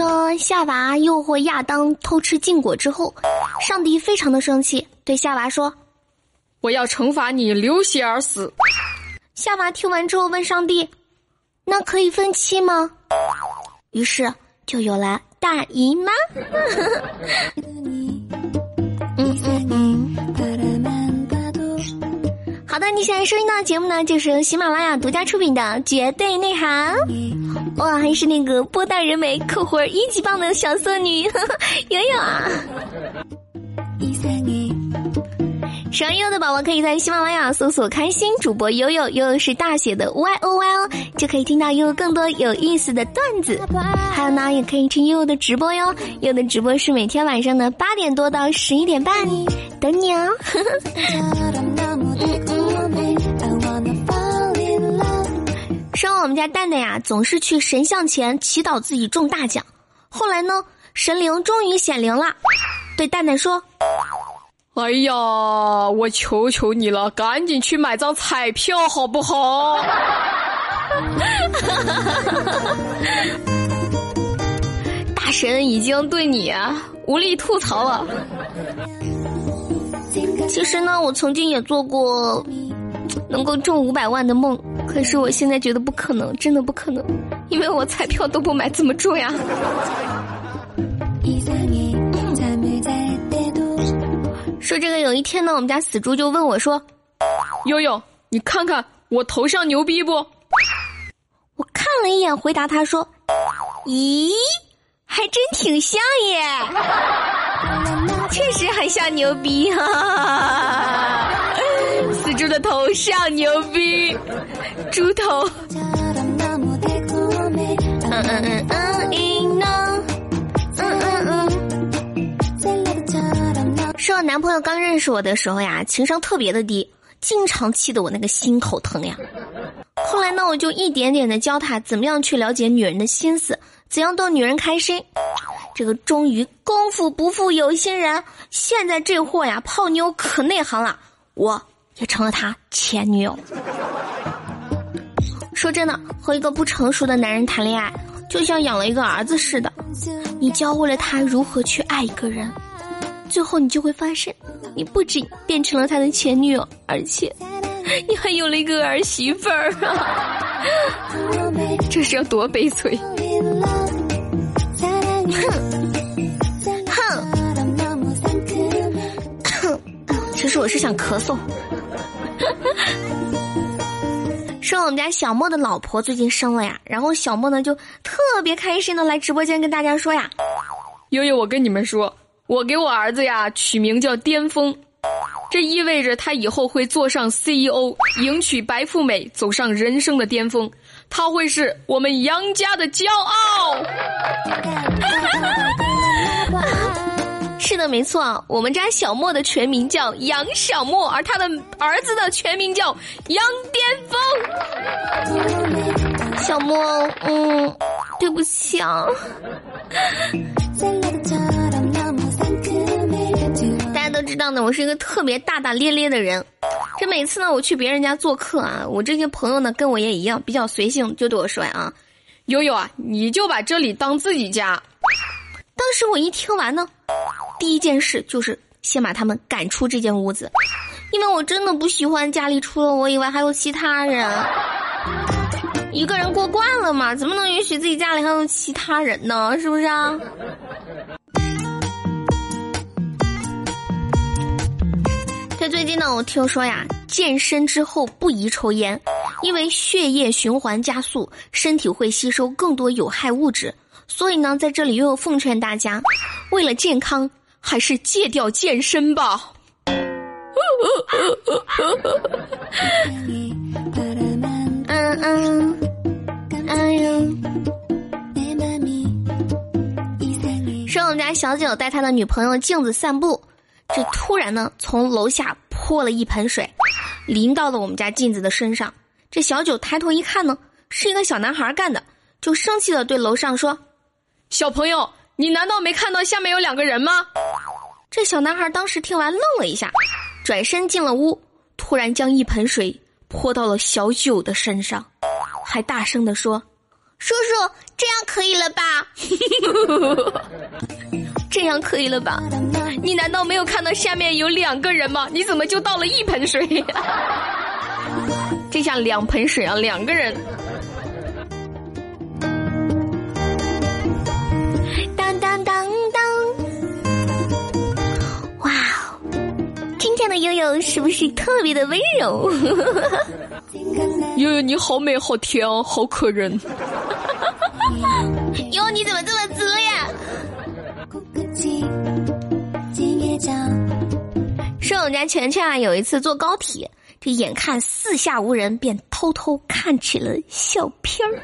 说夏娃诱惑亚当偷吃禁果之后，上帝非常的生气，对夏娃说：“我要惩罚你流血而死。”夏娃听完之后问上帝：“那可以分期吗？”于是就有了大姨妈。你现在收听到的节目呢，就是由喜马拉雅独家出品的《绝对内涵》。哇，还是那个波大人美、口活一级棒的小色女悠悠啊！喜欢悠悠的宝宝可以在喜马拉雅搜索“开心主播悠悠”，悠悠是大写的 Y O Y 哦，就可以听到悠悠更多有意思的段子。还有呢，也可以听悠悠的直播哟，悠悠的直播是每天晚上的八点多到十一点半，等你哦。说我们家蛋蛋呀，总是去神像前祈祷自己中大奖。后来呢，神灵终于显灵了，对蛋蛋说：“哎呀，我求求你了，赶紧去买张彩票好不好？” 大神已经对你无力吐槽了。其实呢，我曾经也做过能够中五百万的梦。可是我现在觉得不可能，真的不可能，因为我彩票都不买，怎么中呀？说这个，有一天呢，我们家死猪就问我说：“悠悠，你看看我头上牛逼不？”我看了一眼，回答他说：“咦，还真挺像耶，确实很像牛逼哈。”死猪的头上牛逼，猪头。嗯嗯嗯嗯，嗯嗯嗯。是我男朋友刚认识我的时候呀，情商特别的低，经常气得我那个心口疼呀。后来呢，我就一点点的教他怎么样去了解女人的心思，怎样逗女人开心。这个终于功夫不负有心人，现在这货呀泡妞可内行了，我。也成了他前女友。说真的，和一个不成熟的男人谈恋爱，就像养了一个儿子似的。你教会了他如何去爱一个人，最后你就会发现，你不仅变成了他的前女友，而且你还有了一个儿媳妇儿啊！这是要多悲催！哼，哼，其实我是想咳嗽。说我们家小莫的老婆最近生了呀，然后小莫呢就特别开心的来直播间跟大家说呀：“悠悠，我跟你们说，我给我儿子呀取名叫巅峰，这意味着他以后会坐上 CEO，迎娶白富美，走上人生的巅峰，他会是我们杨家的骄傲。”是的，没错，我们家小莫的全名叫杨小莫，而他的儿子的全名叫杨巅峰。小莫，嗯，对不起啊。大家都知道呢，我是一个特别大大咧咧的人。这每次呢，我去别人家做客啊，我这些朋友呢，跟我也一样，比较随性，就对我说啊：“悠悠啊，你就把这里当自己家。”当时我一听完呢。第一件事就是先把他们赶出这间屋子，因为我真的不喜欢家里除了我以外还有其他人。一个人过惯了嘛，怎么能允许自己家里还有其他人呢？是不是啊？这最近呢，我听说呀，健身之后不宜抽烟，因为血液循环加速，身体会吸收更多有害物质。所以呢，在这里又奉劝大家，为了健康。还是戒掉健身吧。嗯嗯，哎呦！说我们家小九带他的女朋友镜子散步，这突然呢，从楼下泼了一盆水，淋到了我们家镜子的身上。这小九抬头一看呢，是一个小男孩干的，就生气的对楼上说：“小朋友。”你难道没看到下面有两个人吗？这小男孩当时听完愣了一下，转身进了屋，突然将一盆水泼到了小九的身上，还大声的说：“叔叔，这样可以了吧？这样可以了吧？你难道没有看到下面有两个人吗？你怎么就倒了一盆水？这下两盆水啊，两个人。悠悠是不是特别的温柔？悠悠你好美，好甜哦，好可人。哟，你怎么这么作呀？说我们家全全啊，有一次坐高铁，这眼看四下无人，便偷偷看起了相片儿。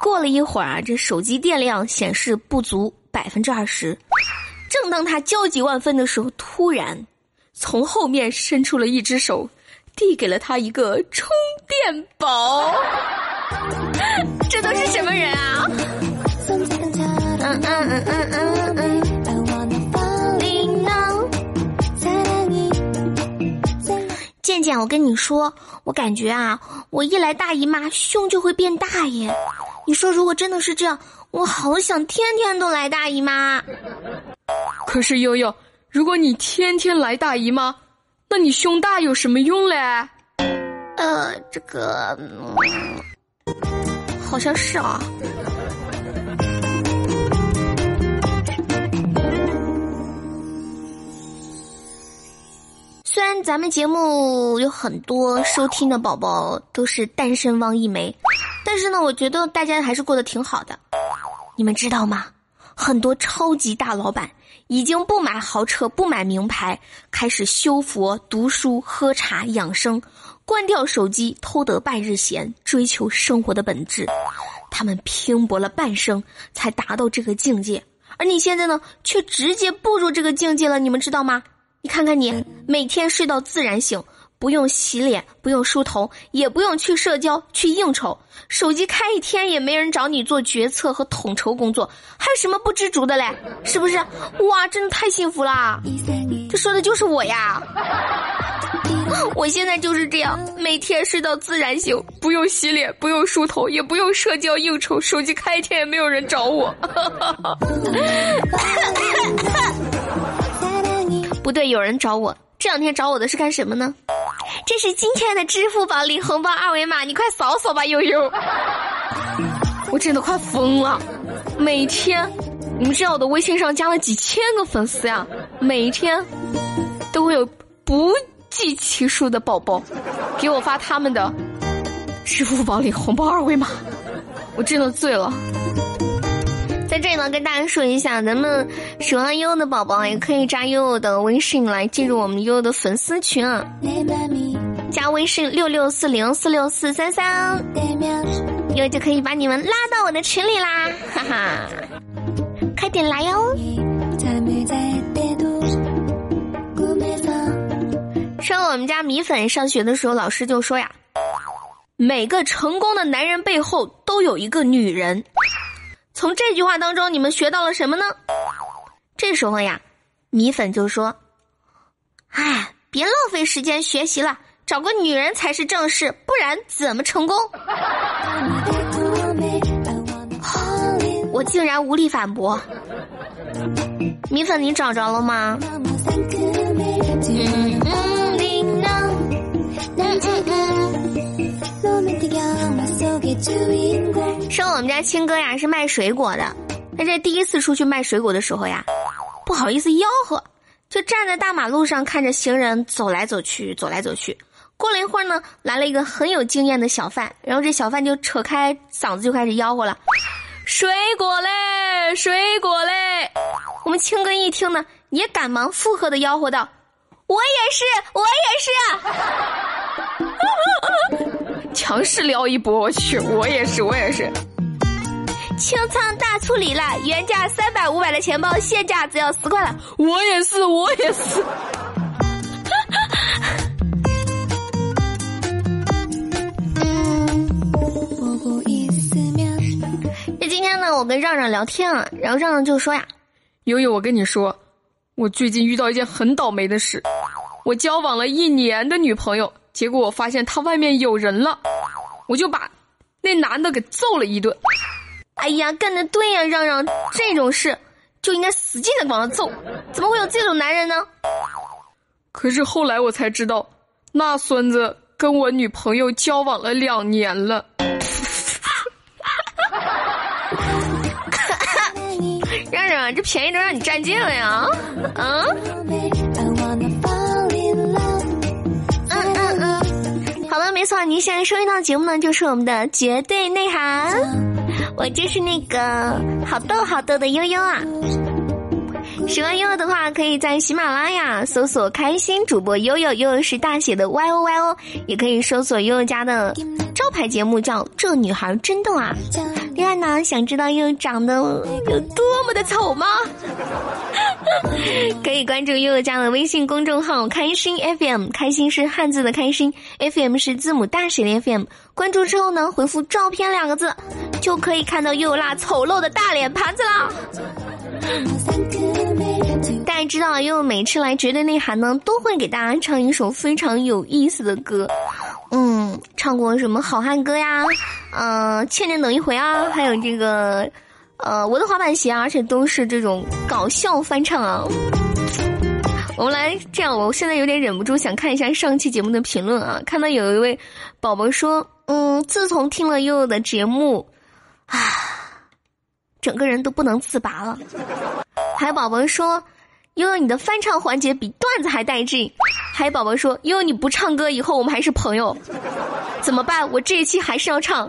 过了一会儿啊，这手机电量显示不足百分之二十。正当他焦急万分的时候，突然从后面伸出了一只手，递给了他一个充电宝。这都是什么人啊？嗯嗯嗯嗯嗯嗯。健健，我跟你说，我感觉啊，我一来大姨妈，胸就会变大耶。你说，如果真的是这样，我好想天天都来大姨妈。可是悠悠，如果你天天来大姨妈，那你胸大有什么用嘞？呃，这个，嗯好像是啊。虽然咱们节目有很多收听的宝宝都是单身汪一枚，但是呢，我觉得大家还是过得挺好的。你们知道吗？很多超级大老板已经不买豪车、不买名牌，开始修佛、读书、喝茶、养生，关掉手机，偷得半日闲，追求生活的本质。他们拼搏了半生才达到这个境界，而你现在呢，却直接步入这个境界了。你们知道吗？你看看你，每天睡到自然醒，不用洗脸，不用梳头，也不用去社交去应酬，手机开一天也没人找你做决策和统筹工作，还有什么不知足的嘞？是不是？哇，真的太幸福啦！这说的就是我呀！我现在就是这样，每天睡到自然醒，不用洗脸，不用梳头，也不用社交应酬，手机开一天也没有人找我。对，有人找我。这两天找我的是干什么呢？这是今天的支付宝领红包二维码，你快扫扫吧，悠悠。我真的快疯了，每天，你们知道我的微信上加了几千个粉丝呀，每天都会有不计其数的宝宝给我发他们的支付宝领红包二维码，我真的醉了。在这里呢，跟大家说一下，咱们喜欢悠悠的宝宝也可以加悠悠的微信来进入我们悠悠的粉丝群啊，加微信六六四零四六四三三，悠悠就可以把你们拉到我的群里啦，哈哈，快点来哟！上我们家米粉上学的时候，老师就说呀，每个成功的男人背后都有一个女人。从这句话当中，你们学到了什么呢？这时候呀，米粉就说：“哎，别浪费时间学习了，找个女人才是正事，不然怎么成功？” 我竟然无力反驳。米粉，你找着了吗？嗯说我们家亲哥呀是卖水果的，他这第一次出去卖水果的时候呀，不好意思吆喝，就站在大马路上看着行人走来走去，走来走去。过了一会儿呢，来了一个很有经验的小贩，然后这小贩就扯开嗓子就开始吆喝了：“水果嘞，水果嘞！”我们亲哥一听呢，也赶忙附和的吆喝道：“我也是，我也是。”强势撩一波，我去！我也是，我也是。清仓大处理了，原价三百五百的钱包，现价只要十块了。我也是，我也是。那今天呢，我跟让让聊天啊，然后让让就说呀：“悠悠，我跟你说，我最近遇到一件很倒霉的事，我交往了一年的女朋友。”结果我发现他外面有人了，我就把那男的给揍了一顿。哎呀，干的对呀，让让这种事就应该使劲的往他揍，怎么会有这种男人呢？可是后来我才知道，那孙子跟我女朋友交往了两年了。让让，这便宜都让你占尽了呀！啊？您现在收听到的节目呢，就是我们的绝对内涵。我就是那个好逗好逗的悠悠啊！喜欢悠悠的话，可以在喜马拉雅搜索“开心主播悠悠”，悠悠是大写的 Y O Y O，也可以搜索悠悠家的招牌节目叫《这女孩真逗啊》。另外呢，想知道悠悠长得有多么的丑吗？可以关注悠悠家的微信公众号“开心 FM”，开心是汉字的开心，FM 是字母大写的 FM。关注之后呢，回复“照片”两个字，就可以看到悠悠那丑陋的大脸盘子啦。大家知道，悠悠每次来绝对内涵呢，都会给大家唱一首非常有意思的歌。嗯，唱过什么《好汉歌》呀，嗯，《千年等一回》啊，还有这个，呃，我的滑板鞋，而且都是这种搞笑翻唱啊。我们来这样，我现在有点忍不住想看一下上期节目的评论啊。看到有一位宝宝说，嗯，自从听了悠悠的节目，啊。整个人都不能自拔了。还有宝宝说：“悠悠，你的翻唱环节比段子还带劲。”还有宝宝说：“悠悠，你不唱歌，以后我们还是朋友，怎么办？我这一期还是要唱。”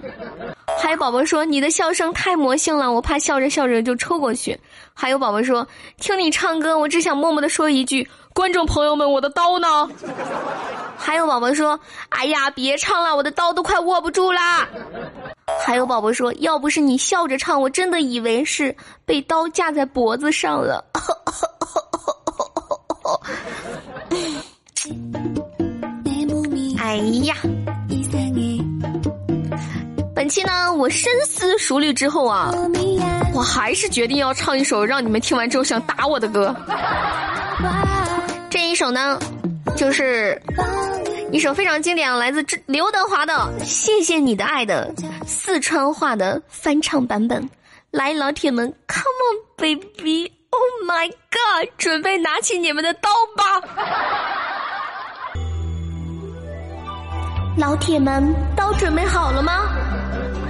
还有宝宝说：“你的笑声太魔性了，我怕笑着笑着就抽过去。”还有宝宝说：“听你唱歌，我只想默默的说一句，观众朋友们，我的刀呢？” 还有宝宝说：“哎呀，别唱了，我的刀都快握不住啦。”还有宝宝说：“要不是你笑着唱，我真的以为是被刀架在脖子上了。”哎呀！本期呢，我深思熟虑之后啊，我还是决定要唱一首让你们听完之后想打我的歌。这一首呢，就是。一首非常经典，来自刘德华的《谢谢你的爱》的四川话的翻唱版本。来，老铁们，Come on baby，Oh my god，准备拿起你们的刀吧！老铁们，刀准备好了吗？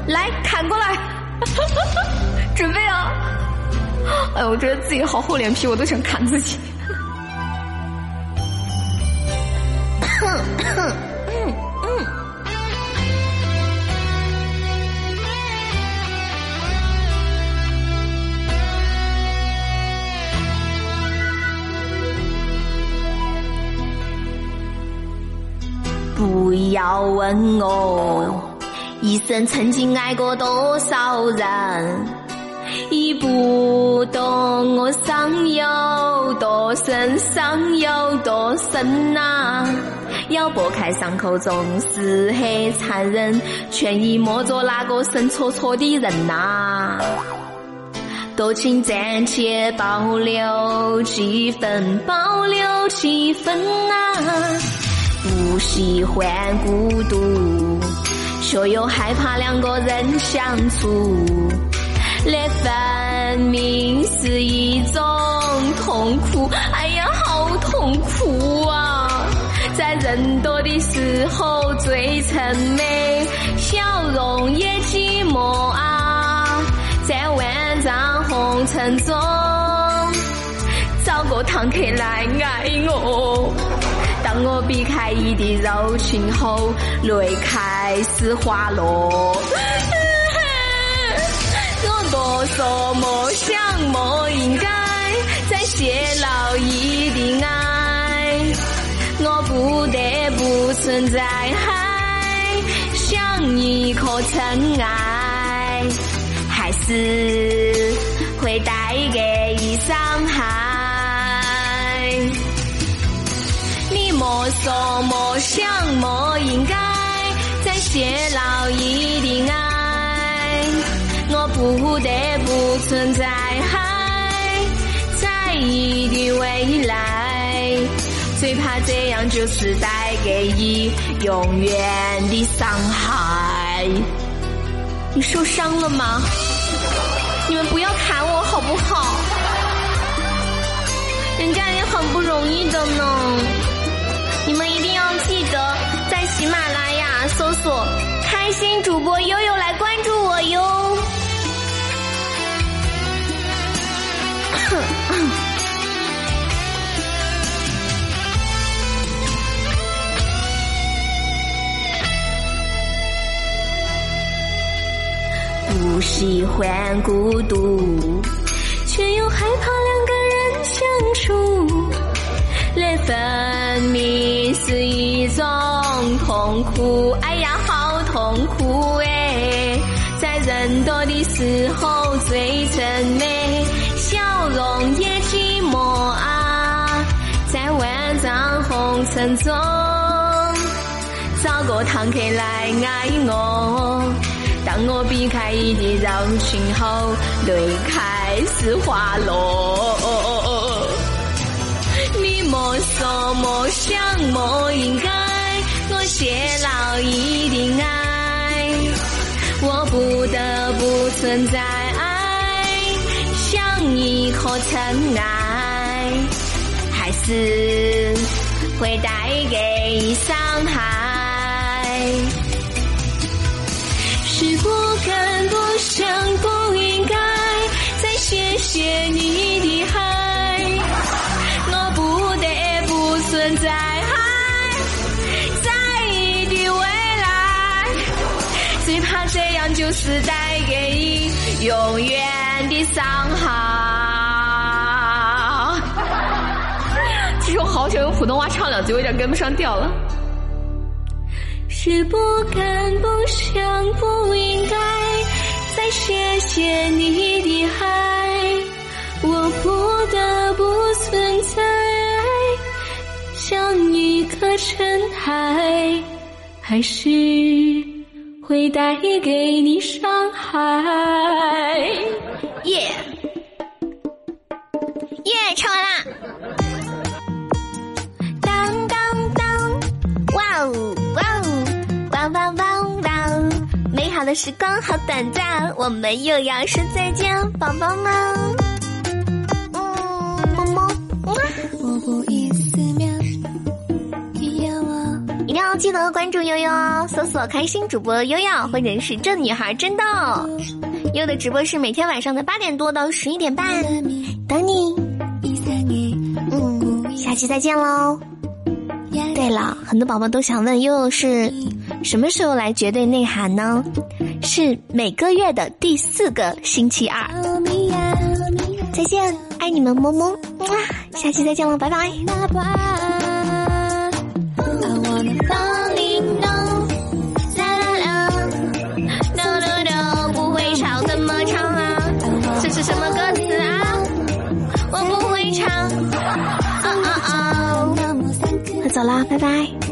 来，砍过来！准备啊！哎，我觉得自己好厚脸皮，我都想砍自己。不要问我一生曾经爱过多少人，已不懂我伤有多深，伤有多深呐。要剥开伤口总是很残忍，劝你莫做那个神戳戳的人呐。多请暂且保留几分，保留几分啊！不喜欢孤独，却又害怕两个人相处，那分明是一种痛苦。哎呀，好痛苦啊！人多的时候最沉美，笑容也寂寞啊。在万丈红尘中，找个堂客来爱我。当我避开你的柔情后，泪开始滑落。我莫说莫想莫应该再泄露你的爱。我不得不存在，像一颗尘埃，还是会带给你伤害。你莫说莫想莫应该再泄露你的爱，我不得不存在，在你的未来。最怕这样就是带给你永远的伤害。你受伤了吗？你们不要砍我好不好？人家也很不容易的呢。你们一定要记得在喜马拉雅搜索“开心主播悠悠”来关注我哟。不喜欢孤独，却又害怕两个人相处。来分明是一种痛苦，哎呀，好痛苦哎！在人多的时候最真美，笑容也寂寞啊。在万丈红尘中，找个堂客来爱我。当我避开你的人群后，泪开始滑落。你莫说莫想莫应该，我泄露一定爱，我不得不存在，像一颗尘埃，还是会带给你伤害。是不敢不想不应该再谢谢你的爱，我不得不存在在意的未来，最怕这样就是带给你永远的伤害。其实我好想用普通话唱两句，我有点跟不上调了。是不敢不想不应该再谢谢你的爱，我不得不存在，像一颗尘埃，还是会带给你伤害。耶耶，好的时光好短暂，我们又要说再见，宝宝们。嗯，么么。一定要记得关注悠悠哦，搜索“开心主播悠悠”或者是“这女孩真逗”。悠的直播是每天晚上的八点多到十一点半，等你。嗯，下期再见喽。对了，很多宝宝都想问悠悠是。什么时候来绝对内涵呢？是每个月的第四个星期二。再见，爱你们，么么，下期再见了，拜拜。不会唱怎么唱啊？这是什么歌词啊？我不会唱。我走啦，拜拜。